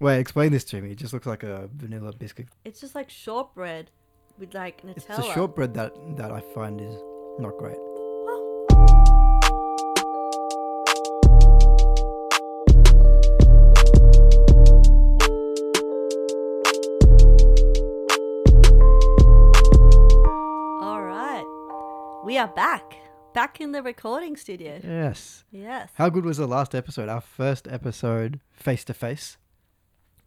Wait, explain this to me. It just looks like a vanilla biscuit. It's just like shortbread with like Nutella. It's the shortbread that that I find is not great. All right, we are back, back in the recording studio. Yes. Yes, How good was the last episode? Our first episode face to face.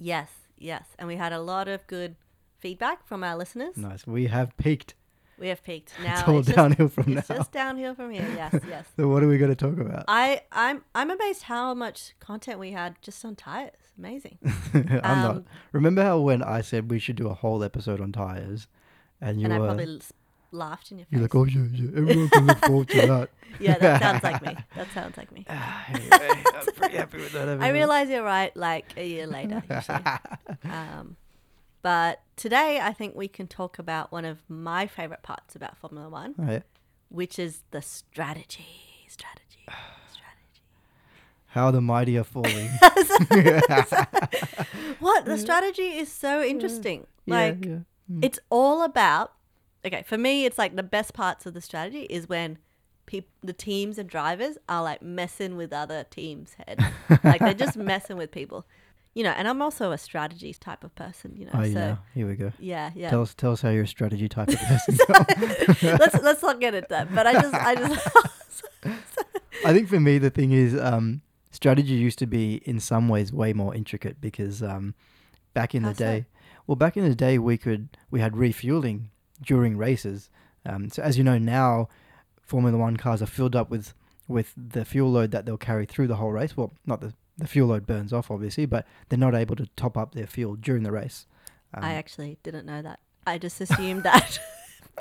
Yes, yes, and we had a lot of good feedback from our listeners. Nice. We have peaked. We have peaked. Now it's all just- downhill from it's now. just downhill from here. Yes, yes. So what are we going to talk about? I I'm I'm amazed how much content we had just on tires. Amazing. I'm not. Um, Remember how when I said we should do a whole episode on tires, and you and I were laughed in your face. you're like, oh yeah, yeah, everyone can look forward to that. yeah, that sounds like me. That sounds like me. Ah, anyway, I'm pretty happy with that. I realize you're right. Like a year later, usually. Um, but today, I think we can talk about one of my favorite parts about Formula One, Oh, yeah. which is the strategy. Strategy. Strategy. How the mighty are falling. What the strategy is so interesting. Like yeah, yeah. it's all about. Okay, for me, it's like the best parts of the strategy is when peop- the teams and drivers are like messing with other teams' heads. like they're just messing with people, you know. And I'm also a strategy type of person, you know. Oh so yeah. Here we go. yeah, yeah. Tell us, tell us how you're a strategy type of person. let's let's not get into that. But I just I just I think for me the thing is um, strategy used to be in some ways way more intricate because um, back in How the so? day, well, back in the day we could we had refueling during races. Um, so as you know now, Formula One cars are filled up with with the fuel load that they'll carry through the whole race. Well, not the the fuel load burns off obviously, but they're not able to top up their fuel during the race. Um, I actually didn't know that. I just assumed that.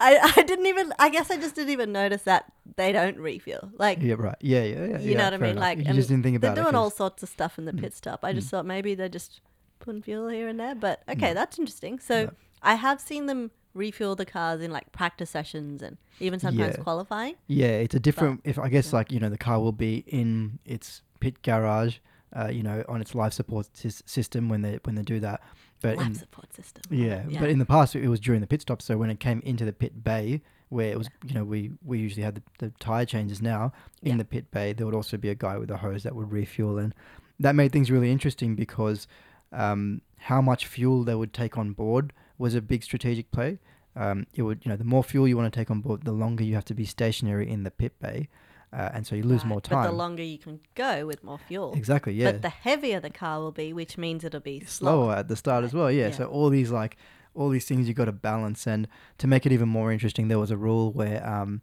I I didn't even. I guess I just didn't even notice that they don't refuel. Like yeah, right. Yeah, yeah, yeah. you yeah, know what I mean? enough. Like you just didn't think about they're doing all sorts of stuff in the Mm. pit stop. I just thought maybe they're just putting fuel here and there. But Mm. okay, that's interesting. So. I have seen them refuel the cars in like practice sessions and even sometimes Yeah. qualifying. Yeah, it's a different. if I guess yeah. like you know the car will be in its pit garage, uh, you know, on its life support sys- system when they when they do that. But Life in, support system. yeah, but in the past it was during the pit stop. So when it came into the pit bay, where it was, you know, we we usually had the, the tire changes. Now in Yeah. the pit bay, there would also be a guy with a hose that would refuel, and that made things really interesting because um, how much fuel they would take on board was a big strategic play. Um, it would, you know, the more fuel you want to take on board, the longer you have to be stationary in the pit bay, uh, and so you lose Right, more But time. the longer you can go with more fuel. exactly, yeah. But the heavier the car will be, which means it'll be slower slower. at the start as well. Yeah. yeah. So all these like all these things you got to balance, and to make it even more interesting, there was a rule where um,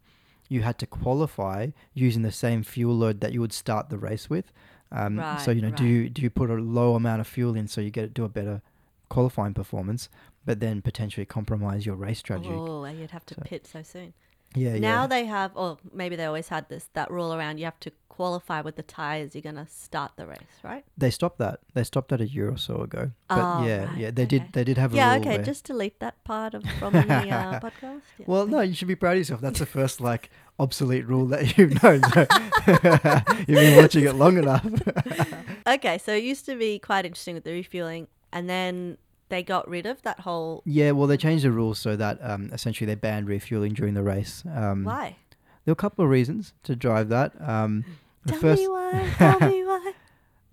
you had to qualify using the same fuel load that you would start the race with. Um, so you know, do you do you put a low amount of fuel in so you get do a better qualifying performance, but then potentially compromise your race strategy? Oh, you'd have to So- pit so soon. yeah, Now yeah. they have, or maybe they always had this that rule around. You have to qualify with the tires you're gonna start the race, right? They stopped that. They stopped that a year or so ago. But Oh, yeah, right, yeah, they okay. did. They did have a yeah, okay. Just delete that part of from the uh, podcast. Yeah, Well, no, you should be proud of yourself. That's the first like obsolete rule that you've known. So you've been watching it long enough. Okay, so it used to be quite interesting with the refueling, and then they got rid of that whole. yeah, well, they changed the rules so that um, essentially they banned refueling during the race. Um, Why? There were a couple of reasons to drive that. Um, the Tell first, me why. Tell me why.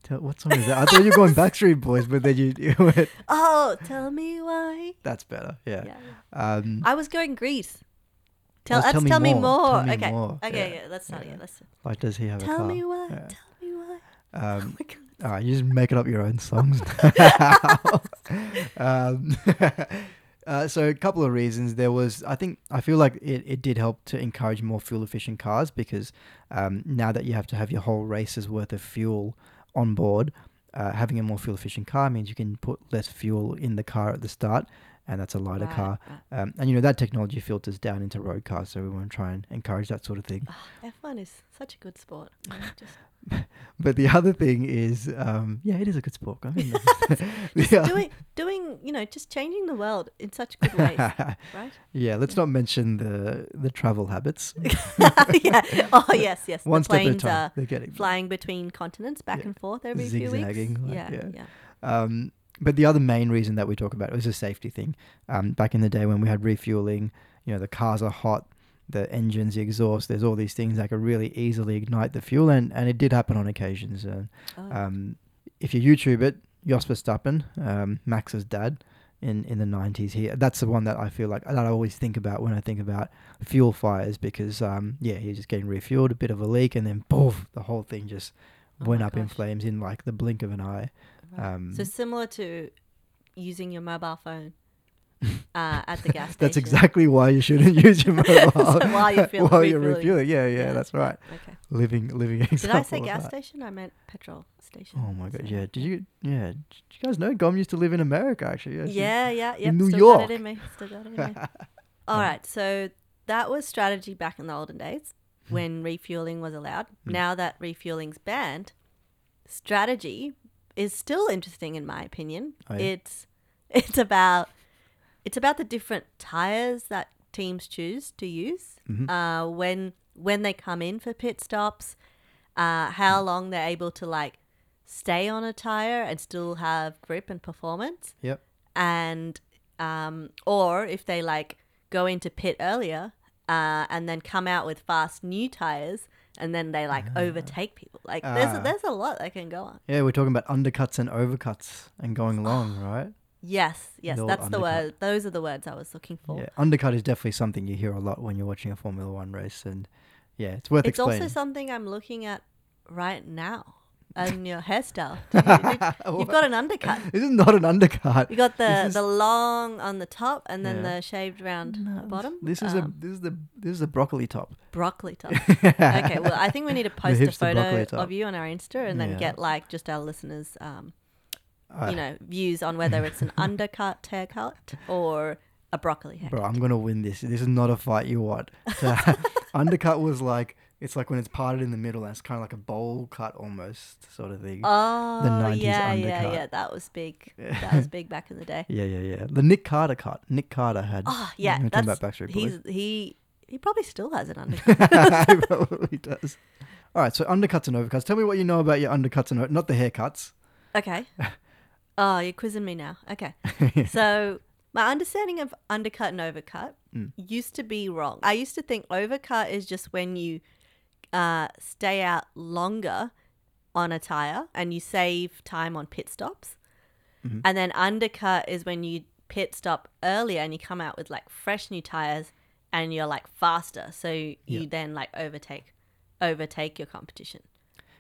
Tell- what song is that? I thought you were going Backstreet Boys, but then you, you went. Oh, tell me why. That's better. Yeah. Yeah. Um, I was going Grease. Tell, let's Tell Me tell me More. more. Tell Me Okay. More. Okay. Yeah. Yeah. Let's start Yeah. again. Let's like, does he have a tell car? me why. Yeah. Tell me why. Um, oh my god. All right, you're just making up your own songs now. um, uh, so a couple of reasons. There was, I think, I feel like it, it did help to encourage more fuel efficient cars because um, now that you have to have your whole race's worth of fuel on board, uh, having a more fuel efficient car means you can put less fuel in the car at the start, and that's a lighter Right, car. right. Um, and you know that technology filters down into road cars, so we want to try and encourage that sort of thing. F1 is such a good sport. you know, just But the other thing is, um, yeah, it is a good sport. I mean, doing, doing, you know, just changing the world in such good ways, right? yeah, let's not mention the the travel habits. yeah. Oh yes, yes. One the step at a time. are They're getting flying between continents back Yeah. and forth every few weeks. Zigzagging, like, yeah, yeah. yeah. Um, but the other main reason that we talk about it was a safety thing. Um, back in the day when we had refueling, you know, the cars are hot, the engines, the exhaust, there's all these things that could really easily ignite the fuel, and, and it did happen on occasions. Uh, Oh. um, if you YouTube it, Jos Verstappen, um, Max's dad, in, in the 90s, here. that's the one that I feel like that I always think about when I think about fuel fires because um, yeah, he's just getting refueled, a bit of a leak, and then poof, the whole thing just Oh went up in flames in like the blink of an eye. Right. Um, so similar to using your mobile phone uh, at the gas station. That's exactly why you shouldn't use your mobile So while you feel- while you're refueling. refueling. Yeah, yeah, that's right. Okay. Living, living. Did I say gas station? I meant petrol station. Oh my god, yeah. Did you? Yeah. Did you guys know Gom used to live in America? Actually, yeah. Yeah, yeah, yep. New still York. got it in me. Still got it in me. All right, so that was strategy back in the olden days Hmm. when refueling was allowed. Now that refueling's banned, strategy is still interesting in my opinion. Oh, yeah? It's it's about it's about the different tires that teams choose to use Mhm. uh, when when they come in for pit stops, uh, how Hmm. long they're able to like stay on a tire and still have grip and performance Yep. and um, or if they like go into pit earlier uh, and then come out with fast new tires and then they like overtake people like there's Ah. a, there's a lot that can go on Yeah, we're talking about undercuts and overcuts and going long, right? yes yes old that's the undercut. word those are the words i was looking for Yeah, undercut is definitely something you hear a lot when you're watching a Formula One race, and yeah, it's worth it's explaining. also something i'm looking at right now in your hairstyle You- you've got an undercut This is not an undercut. you got the This is- the long on the top and then Yeah. the shaved round No, bottom This is a Um, this is the this is a broccoli top. broccoli top okay, well, I think we need to post a hipster photo broccoli top. of you on our Insta and then Yeah. get like just our listeners, um, Uh, you know, views on whether it's an undercut haircut or a broccoli haircut. Bro, I'm gonna win this. This is not a fight you want. So, undercut was like it's like when it's parted in the middle and it's kind of like a bowl cut almost sort of thing. Oh, 90s yeah, yeah, undercut. yeah. That was big. Yeah. That was big back in the day. yeah, yeah, yeah. The Nick Carter cut. Nick Carter had. Oh, yeah. That's, about Backstreet he's, Boys. he, he probably still has an undercut. he probably does. All right, so undercuts and overcuts. Tell me what you know about your undercuts and not the haircuts. okay. Oh, you're quizzing me now. Okay. so my understanding of undercut and overcut Mm. used to be wrong. I used to think overcut is just when you uh, stay out longer on a tire and you save time on pit stops. Mhm. And then undercut is when you pit stop earlier and you come out with like fresh new tires and you're like faster. So you Yeah. then like overtake overtake your competition.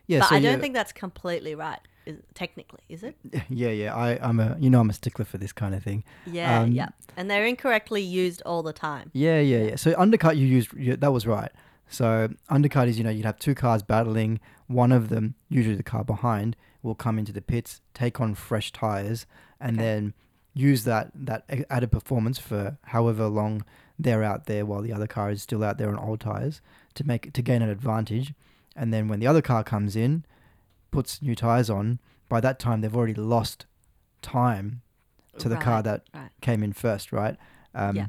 Yeah, but so I don't yeah, think that's completely right. Is, technically, is it? Yeah, yeah. I, I'm a you know I'm a stickler for this kind of thing. Yeah, Um, yeah. And they're incorrectly used all the time. Yeah, yeah, yeah. So undercut, you used you, that was right. So undercut is you know you'd have two cars battling. One of them, usually the car behind, will come into the pits, take on fresh tires, and Okay. then use that that added performance for however long they're out there while the other car is still out there on old tires to make to gain an advantage. And then when the other car comes in, puts new tires on, by that time they've already lost time to the car that right. came in first, right? Um, Yeah.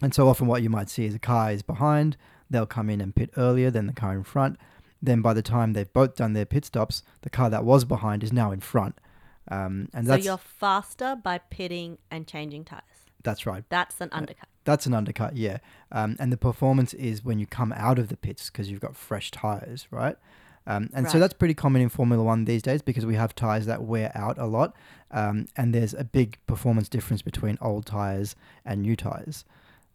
And so often, what you might see is a car is behind, they'll come in and pit earlier than the car in front. Then, by the time they've both done their pit stops, the car that was behind is now in front. Um, and So that's you're faster by pitting and changing tires. that's right. That's an undercut. That's an undercut, yeah. Um, and the performance is when you come out of the pits because you've got fresh tires, right? Um, and so that's pretty common in Formula One these days because we have tires that wear out a lot, um, and there's a big performance difference between old tires and new tires.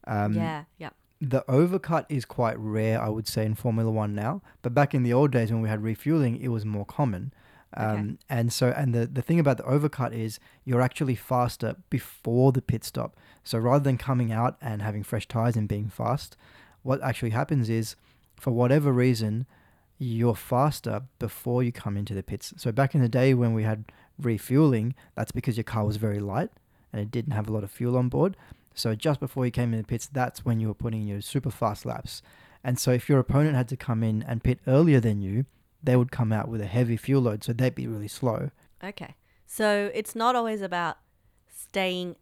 Um, yeah, yeah. The overcut is quite rare, I would say, in Formula One now. But back in the old days when we had refueling, it was more common. Um, Okay. And so, and the, the thing about the overcut is you're actually faster before the pit stop. So rather than coming out and having fresh tires and being fast, what actually happens is, for whatever reason, you're faster before you come into the pits. So back in the day when we had refueling, that's because your car was very light and it didn't have a lot of fuel on board. So just before you came in the pits, that's when you were putting your super fast laps. And so if your opponent had to come in and pit earlier than you, they would come out with a heavy fuel load, so they'd be really slow. Okay. So it's not always about staying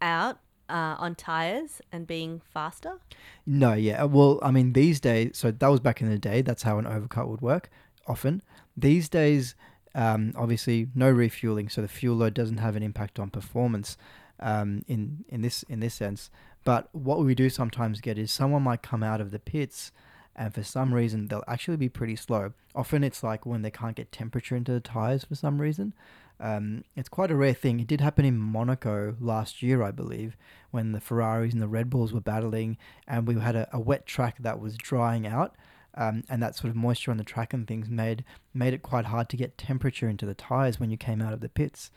out uh, on tires and being faster. No, yeah. uh, Well, I mean, these days, so that was back in the day. That's how an overcut would work often. These days, Um, obviously, no refueling, so the fuel load doesn't have an impact on performance um, in in this in this sense. But what we do sometimes get is someone might come out of the pits, and for some reason they'll actually be pretty slow. Often it's like when they can't get temperature into the tires for some reason. Um, it's quite a rare thing. It did happen in Monaco last year, I believe, when the Ferraris and the Red Bulls were battling, and we had a, a wet track that was drying out. Um, and that sort of moisture on the track and things made made it quite hard to get temperature into the tires when you came out of the pits.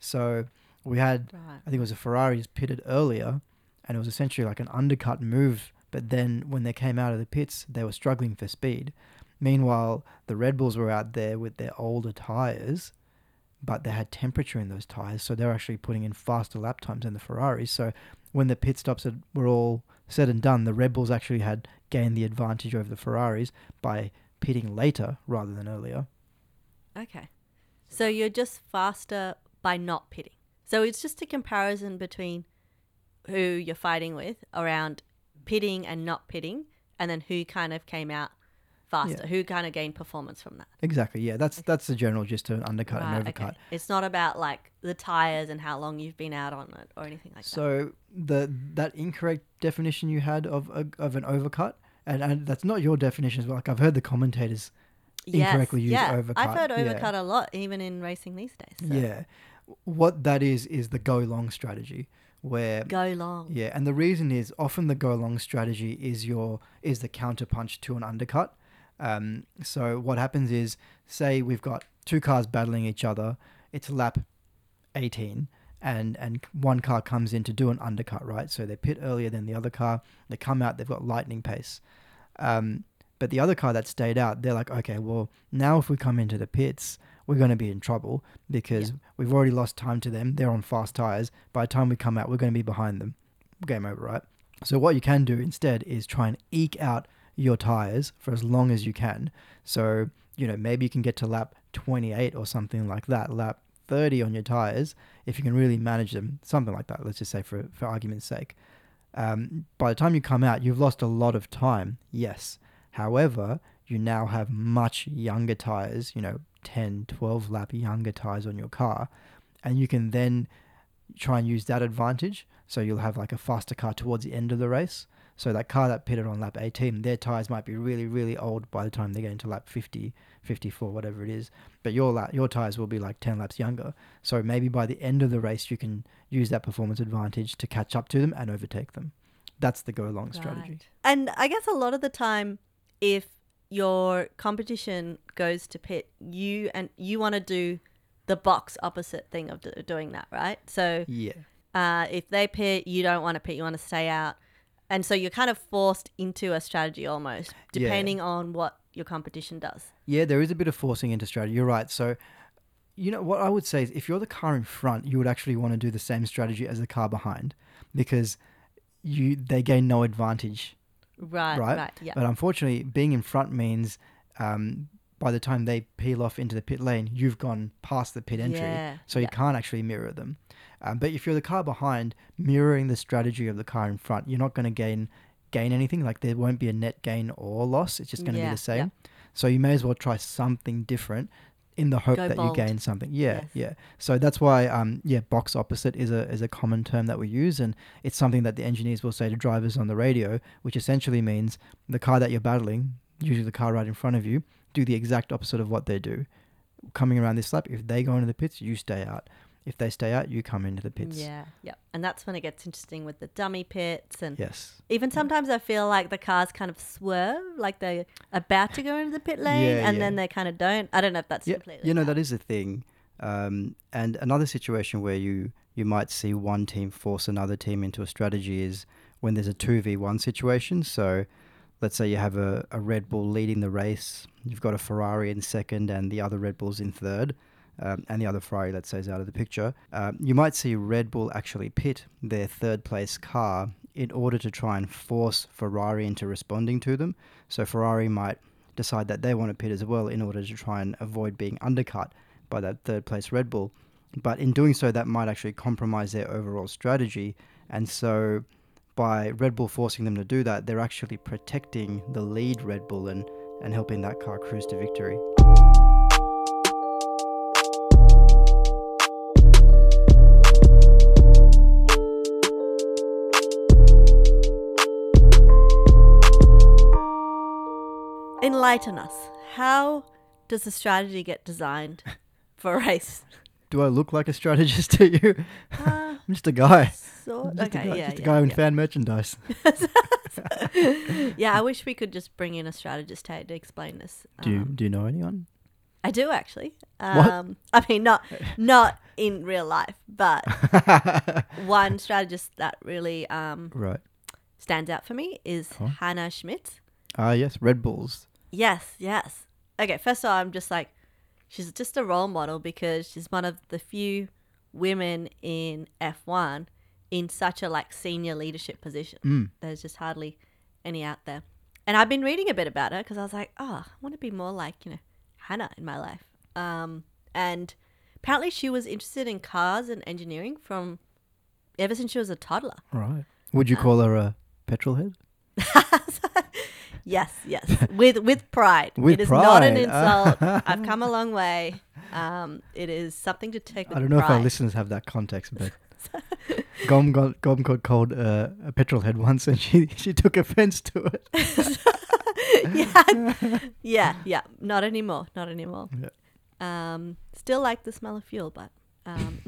So we had, Right. I think it was a Ferraris pitted earlier, and it was essentially like an undercut move. But then when they came out of the pits, they were struggling for speed. Meanwhile, the Red Bulls were out there with their older tires, but they had temperature in those tires, so they're actually putting in faster lap times than the Ferraris. So when the pit stops had- were all said and done, the Red Bulls actually had gained the advantage over the Ferraris by pitting later rather than earlier. Okay. So you're just faster by not pitting. So it's just a comparison between who you're fighting with around pitting and not pitting, and then who kind of came out faster, Yeah. who kind of gained performance from that. Exactly. Yeah, that's that's the general gist of an undercut Right, and overcut. okay. It's not about like the tires and how long you've been out on it or anything like that. So the that incorrect definition you had of a, of an overcut, and, and that's not your definition. Like I've heard the commentators. incorrectly used yeah. overcut, I've heard yeah. overcut a lot, even in racing these days. So Yeah, what that is is the go long strategy, where Go long. yeah, and the reason is often the go long strategy is your is the counter punch to an undercut. Um, so what happens is, say we've got two cars battling each other. It's lap 18 and and one car comes in to do an undercut, right? So they pit earlier than the other car. They come out, they've got lightning pace. Um, but the other car that stayed out, they're like, okay, well, now if we come into the pits, we're going to be in trouble because Yeah. we've already lost time to them. They're on fast tires. By the time we come out, we're going to be behind them. Game over, right? So what you can do instead is try and eke out your tires for as long as you can. So, you know, maybe you can get to lap 28 or something like that, lap 30 on your tires, if you can really manage them, something like that, let's just say for, for argument's sake. Um, by the time you come out, you've lost a lot of time, yes. However, you now have much younger tires, you know, 10, 12 lap younger tires on your car, and you can then try and use that advantage. So you'll have like a faster car towards the end of the race. So that car that pitted on lap 18, their tires might be really, really old by the time they get into lap 50, 54, whatever it is. But your lap, your tires will be like 10 laps younger. So maybe by the end of the race, you can use that performance advantage to catch up to them and overtake them. That's the go long strategy. And I guess a lot of the time, if your competition goes to pit, you and you want to do the box opposite thing of do- doing that, right? So Yeah. uh, if they pit, you don't want to pit, you want to stay out. And so you're kind of forced into a strategy almost, Yeah. depending on what your competition does. Yeah, there is a bit of forcing into strategy. You're right. So, you know, what I would say is if you're the car in front, you would actually want to do the same strategy as the car behind because you they gain no advantage. Right, Right. right, yeah. But unfortunately, being in front means um, by the time they peel off into the pit lane, you've gone past the pit entry. Yeah, So you yeah. can't actually mirror them. Um, but if you're the car behind, mirroring the strategy of the car in front, you're not going to gain gain anything. Like there won't be a net gain or loss. It's just going to Yeah, be the same. So you may as well try something different in the hope Go that bold. you gain something. Yeah, Yes. yeah. So that's why um yeah, box opposite is a is a common term that we use and it's something that the engineers will say to drivers on the radio, which essentially means the car that you're battling, usually the car right in front of you, do the exact opposite of what they do. Coming around this lap, if they go into the pits, you stay out. If they stay out, you come into the pits. Yeah, yeah. And that's when it gets interesting with the dummy pits and Yes. even sometimes I feel like the cars kind of swerve, like they're about to go into the pit lane Yeah, and yeah. then they kind of don't. I don't know if that's Yeah, completely. you know that. that is a thing. Um, and another situation where you you might see one team force another team into a strategy is when there's a two v one situation. So, let's say you have a, a Red Bull leading the race, you've got a Ferrari in second, and the other Red Bull's in third. Um, and the other Ferrari, let's say, is out of the picture. Um, you might see Red Bull actually pit their third place car in order to try and force Ferrari into responding to them. So Ferrari might decide that they want to pit as well in order to try and avoid being undercut by that third place Red Bull. But in doing so, that might actually compromise their overall strategy. And so, by Red Bull forcing them to do that, they're actually protecting the lead Red Bull and, and helping that car cruise to victory. Enlighten us. How does the strategy get designed for a race? Do I look like a strategist to you? Uh, I'm just a guy. sort. Just Okay, a guy, yeah, just a yeah, guy in fan merchandise. yeah, I wish we could just bring in a strategist to explain this. Do you Um, do you know anyone? I do actually. What? Um, I mean, not not in real life, but one strategist that really um, right. stands out for me is Huh? Hannah Schmitz. Ah, yes, Red Bulls. Yes, yes. Okay, first of all, I'm just like, she's just a role model because she's one of the few women in F1 in such a like senior leadership position. Mm. There's just hardly any out there. And I've been reading a bit about her because I was like, oh, I want to be more like, you know, Hannah in my life. Um, and apparently she was interested in cars and engineering from ever since she was a toddler. Right. Would you call her a petrol head? Yes, yes, with with pride. With it is not an insult. I've come a long way. Um, it is something to take with I don't know if our listeners have that context, but Gom got Gom got called uh, a petrol head once, and she she took offence to it. yeah, yeah, yeah. Not anymore. Not anymore. Um, still like the smell of fuel, but um,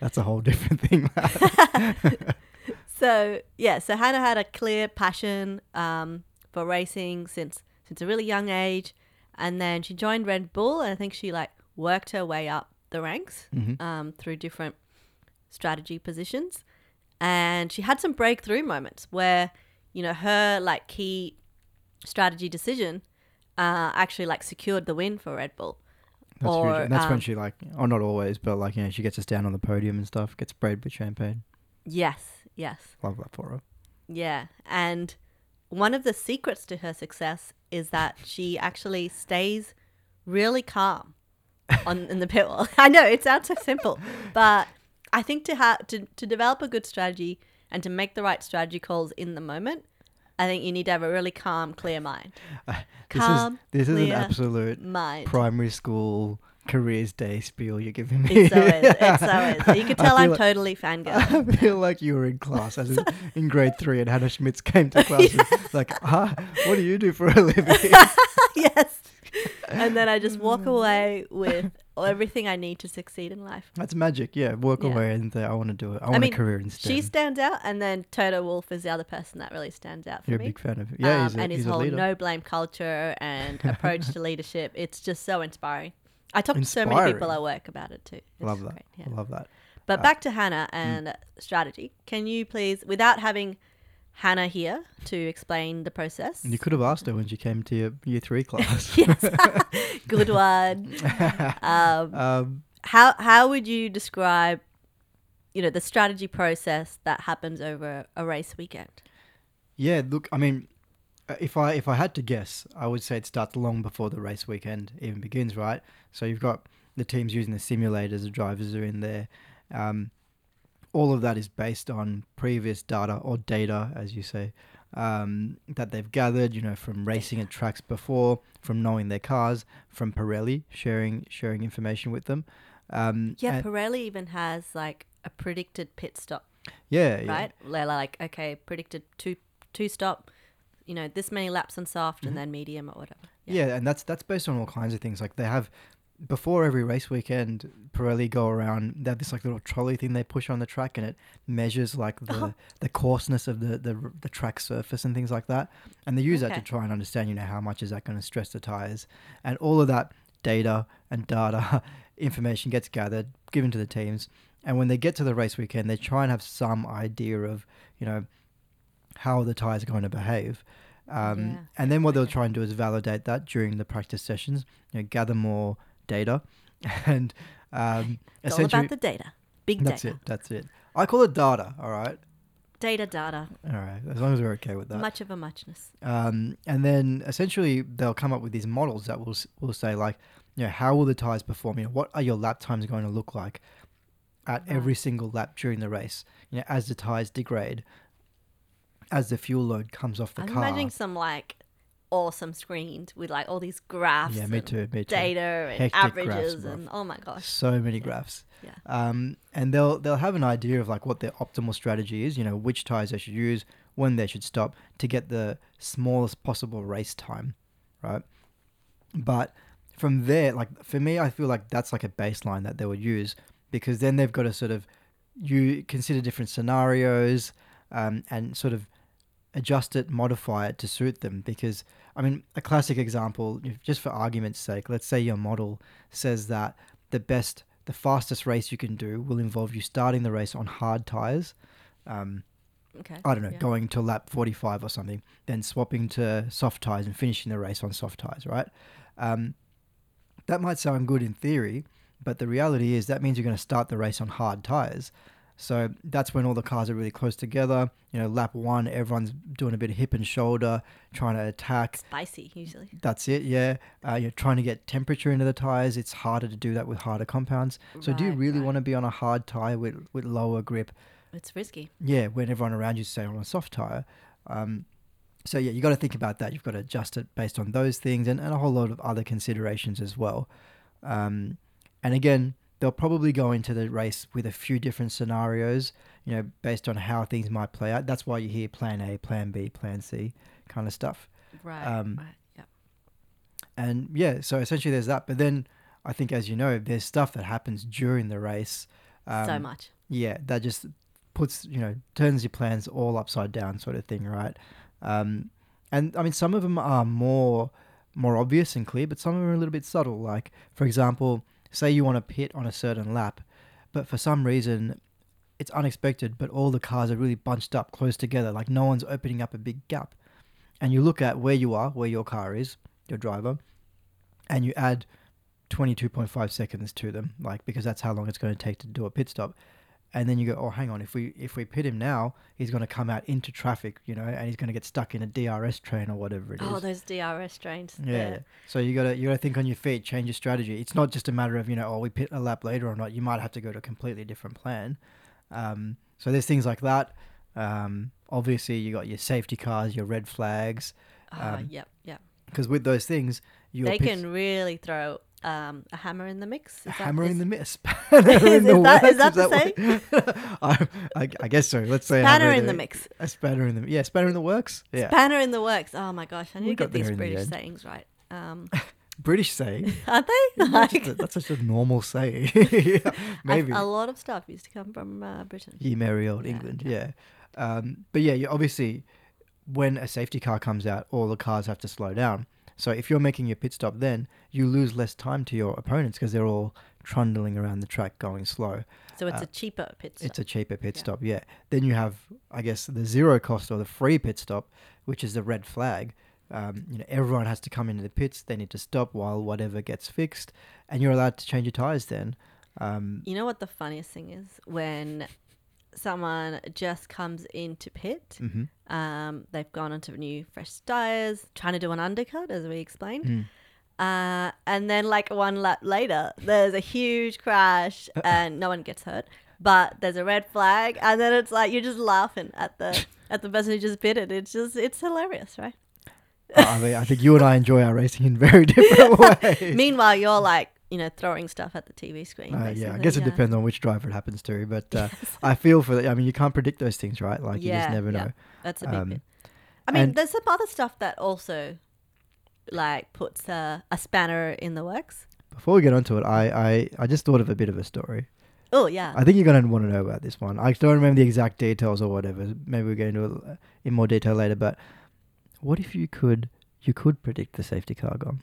That's a whole different thing. So yeah. So Hannah had a clear passion um, for racing since since a really young age, and then she joined Red Bull, and I think she like worked her way up the ranks Mhm. um, through different strategy positions, and she had some breakthrough moments where you know her like key strategy decision uh, actually like secured the win for Red Bull. That's Or, huge. That's um, when she like, oh, not always, but like you know, she gets us down on the podium and stuff, gets sprayed with champagne. Yes, yes. Love that for her. Yeah, and one of the secrets to her success is that she actually stays really calm on in the pit wall. I know it sounds so simple, but I think to have to to develop a good strategy and to make the right strategy calls in the moment, I think you need to have a really calm, clear mind. This Calm, is this is an absolute Mind. primary school careers day spiel you're giving me. It so is. It so is. You can tell I'm like- totally fangirl. I feel like you were in class as in, in grade three, and Hannah Schmitz came to class. and like, huh? What do you do for a living? yes. And then I just walk away with everything I need to succeed in life. That's magic. Yeah, walk Yeah. away and say, I want to do it. I want mean, a career in STEM. She stands out, and then Toto Wolff is the other person that really stands out for You're a big fan of it. Yeah, Um, a, and his whole no blame culture and approach to leadership. It's just so inspiring. I talk to so many people Inspiring. at work about it too. It's Love that. great, yeah. Love that. But Uh, back to Hannah and strategy. Can you please, without having Hannah here to explain the process? You could have asked her when she came to your year three class. yes, good one. Um, um, how how would you describe, you know, the strategy process that happens over a race weekend? yeah, look, I mean, if I if I had to guess, I would say it starts long before the race weekend even begins, right? So you've got the teams using the simulators, the drivers are in there. Um, all of that is based on previous data or data, as you say, um, that they've gathered, you know, from racing at tracks before, from knowing their cars, from Pirelli sharing sharing information with them. Um, Yeah, Pirelli even has like a predicted pit stop, yeah, yeah. right? They're like, okay, predicted two two stop, you know, this many laps on soft Mhm. and then medium or whatever. Yeah. and that's that's based on all kinds of things. Like they have before every race weekend, Pirelli go around. They have this like little trolley thing they push on the track, and it measures like the Oh. the coarseness of the, the the track surface and things like that. And they use that to try and understand, you know, how much is that going to stress the tires, and all of that data and data information gets gathered, given to the teams, and when they get to the race weekend, they try and have some idea of, you know, how the tires are going to behave. Um, Yeah, and then what they'll try and do is validate that during the practice sessions, you know, gather more data, and um, It's all about the data. Big that's data. it. That's it. I call it data. All right. Data, data. All right. As long as we're okay with that. Much of a muchness. Um, and then essentially they'll come up with these models that will will say like, you know, how will the tires perform? You know, what are your lap times going to look like at every single lap during the race? You know, as the tires degrade, as the fuel load comes off the I'm car. imagining some like awesome screens with like all these graphs. yeah, me too. Me too. Data and Hectic averages and oh my gosh. So many graphs. Yeah. Um, and they'll they'll have an idea of like what their optimal strategy is. You know, which tires they should use, when they should stop to get the smallest possible race time, right? But from there, like for me, I feel like that's like a baseline that they would use because then they've got to sort of you consider different scenarios um, and sort of adjust it, modify it to suit them. Because I mean, a classic example, just for argument's sake, let's say your model says that the best, the fastest race you can do will involve you starting the race on hard tires. Um, Okay. I don't know, yeah. going to lap 45 or something, then swapping to soft tires and finishing the race on soft tires, right? Um, that might sound good in theory, but the reality is that means you're going to start the race on hard tires. So that's when all the cars are really close together. You know, lap one, everyone's doing a bit of hip and shoulder, trying to attack. Spicy usually. That's it, yeah. Uh, you're trying to get temperature into the tires. It's harder to do that with harder compounds. So do you really right. want to be on a hard tire with, with lower grip? It's risky. yeah, when everyone around you say on a soft tire. Um, so yeah, you got to think about that. You've got to adjust it based on those things and, and a whole lot of other considerations as well. Um, and again, they'll probably go into the race with a few different scenarios, you know, based on how things might play out. That's why you hear Plan A, Plan B, Plan C, kind of stuff. Right. Um, right. Yep. And yeah, so essentially there's that. But then I think, as you know, there's stuff that happens during the race. Um, so much. yeah, that just puts you know turns your plans all upside down, sort of thing, right? Um, and I mean, some of them are more more obvious and clear, but some of them are a little bit subtle. Like, for example, say you want to pit on a certain lap, but for some reason it's unexpected, but all the cars are really bunched up close together, like no one's opening up a big gap. And you look at where you are, where your car is, your driver, and you add 22.5 seconds to them, like because that's how long it's going to take to do a pit stop. And then you go, oh, hang on, if we if we pit him now, he's going to come out into traffic, you know, and he's going to get stuck in a DRS train or whatever it is. Oh, those DRS trains. Yeah. They're- So you gotta you gotta think on your feet, change your strategy. It's not just a matter of you know, oh, we pit a lap later or not. You might have to go to a completely different plan. Um, so there's things like that. Um, obviously, you got your safety cars, your red flags, Ah, Um, yep, yep. because with those things, They pits- can really throw um, a hammer in the mix. Is a that- hammer in the mix. spanner in Is the that- is works. that the what- I, I, I guess so. Let's say a Spanner hammer in the mi- mix. A spanner in the yeah, spanner in the works. Yeah, Spanner in the works. Oh my gosh, I need We to get these in the British sayings right. Um, British saying. aren't they? Isn't that just Like, a- that's just a normal saying. yeah, maybe. a lot of stuff used to come from uh, Britain. Ye merry old Yeah, England, okay. yeah. Um, but yeah, you obviously, when a safety car comes out, all the cars have to slow down. So if you're making your pit stop, then you lose less time to your opponents because they're all trundling around the track going slow. So it's Uh, a cheaper pit stop. It's a cheaper pit Yeah. stop, yeah. Then you have, I guess, the zero cost or the free pit stop, which is the red flag. Um, you know, everyone has to come into the pits. They need to stop while whatever gets fixed, and you're allowed to change your tires. Then, um, You know what the funniest thing is when someone just comes into pit. mhm. Um, they've gone onto new fresh tires, trying to do an undercut, as we explained. Mm. Uh, and then, like one lap later, there's a huge crash and no one gets hurt. But there's a red flag, and then it's like you're just laughing at the at the person who just bit it. It's just it's hilarious, right? I mean, I think you and I enjoy our racing in very different ways. Meanwhile, you're like you know throwing stuff at the TV screen. Uh, yeah, I guess it yeah. depends on which driver it happens to, but uh, I feel for that. I mean, you can't predict those things, right? Like you just never yeah. know. That's a big Um, bit. I mean, there's some other stuff that also like puts a, a spanner in the works. Before we get onto it, I, I, I just thought of a bit of a story. Oh yeah. I think you're going to want to know about this one. I don't remember the exact details or whatever. Maybe we'll get into it in more detail later. But what if you could you could predict the safety car gone,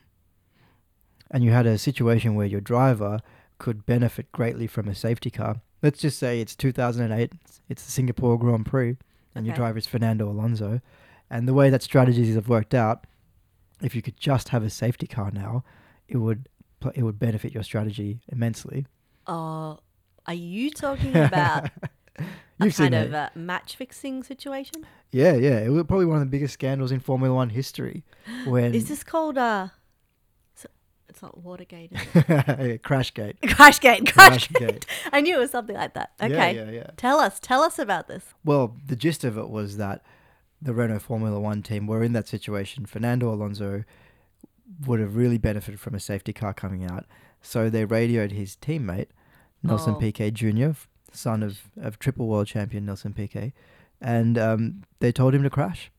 and you had a situation where your driver could benefit greatly from a safety car? Let's just say it's 2008. It's, it's the Singapore Grand Prix, and your driver is Fernando Alonso. And the way that strategies have worked out, if you could just have a safety car now, it would it would benefit your strategy immensely. Oh, are you talking about a You've seen kind it. of a match fixing situation? Yeah, yeah. It was probably one of the biggest scandals in Formula One history. When Is this called uh? It's not Watergate. Is it? Crashgate. Crashgate. Crashgate. Crashgate. I knew it was something like that. Yeah, Okay. yeah, yeah. Tell us. Tell us about this. Well, the gist of it was that the Renault Formula One team were in that situation. Fernando Alonso would have really benefited from a safety car coming out. So they radioed his teammate, Nelson Oh. Piquet Jr., son of, of triple world champion Nelson Piquet, and um, they told him to crash.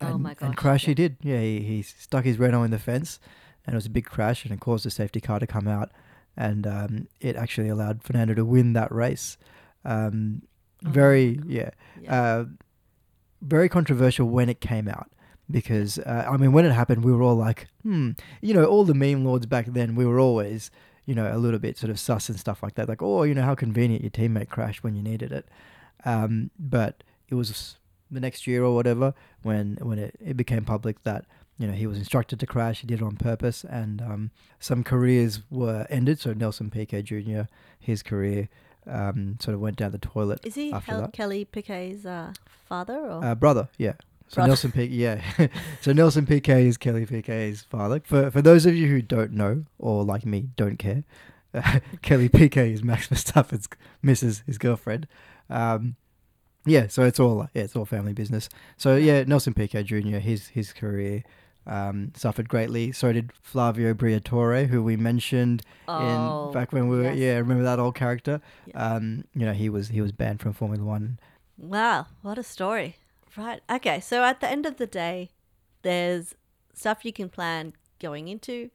Oh my my And gosh, crash he did. Yeah, he, he stuck his Renault in the fence, and it was a big crash, and it caused the safety car to come out, and um, it actually allowed Fernando to win that race. Um, Oh very yeah, Yeah. uh, very controversial when it came out because uh, I mean when it happened we were all like hmm you know all the meme lords back then we were always you know a little bit sort of sus and stuff like that like oh you know how convenient your teammate crashed when you needed it um, but it was the next year or whatever when when it, it became public that you know he was instructed to crash he did it on purpose and um, some careers were ended so Nelson Piquet Jr. his career um, sort of went down the toilet Is he after Hel- that. Kelly Piquet's uh, father or? uh, brother, yeah. So Brother. Nelson Piquet, yeah. so Nelson Piquet is Kelly Piquet's father. For for those of you who don't know or like me don't care, uh, Kelly Piquet is Max Verstappen's Mrs. his girlfriend. Um, yeah, so it's all yeah, it's all family business. So yeah, Nelson Piquet Jr. his his career um, suffered greatly. So did Flavio Briatore, who we mentioned oh, in back when we were yes. yeah, remember that old character? Yeah. Um, you know, he was he was banned from Formula One. Wow, what a story. Right. Okay, so at the end of the day, there's stuff you can plan going into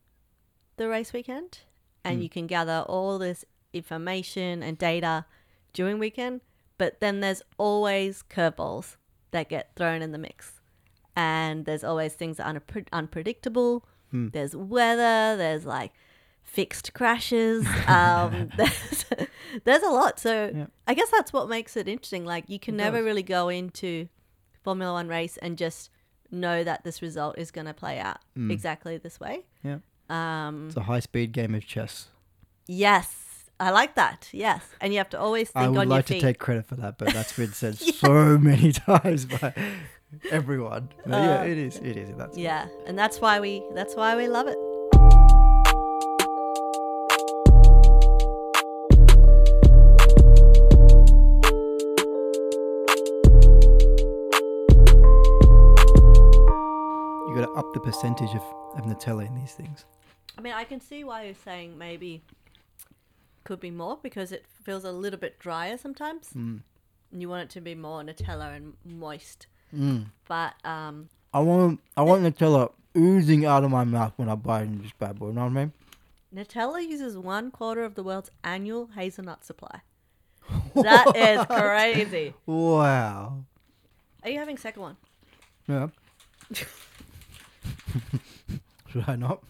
the race weekend, and Mm. you can gather all this information and data during weekend, but then there's always curveballs that get thrown in the mix. And there's always things that are unpre- unpredictable. Hmm. There's weather, there's like fixed crashes. Um, there's, there's a lot. So. I guess that's what makes it interesting. Like you can It never does. really go into Formula One race and just know that this result is going to play out Mm. exactly this way. Yeah. Um, It's a high speed game of chess. yes, I like that. Yes, and you have to always think I would on like to take credit for that, but that's been said Yes. so many times by everyone. But yeah, Uh, it is. It is. That's yeah, and that's why we that's why we love it. you got to up the percentage of, of Nutella in these things. I mean, I can see why you're saying maybe could be more because it feels a little bit drier sometimes, Mm. and you want it to be more Nutella and moist. Mm. But um, I want I want Nutella oozing out of my mouth when I bite into this bad boy. You know what I mean? Nutella uses one quarter of the world's annual hazelnut supply. That is crazy. Wow. Are you having second one? Yeah. Should I not?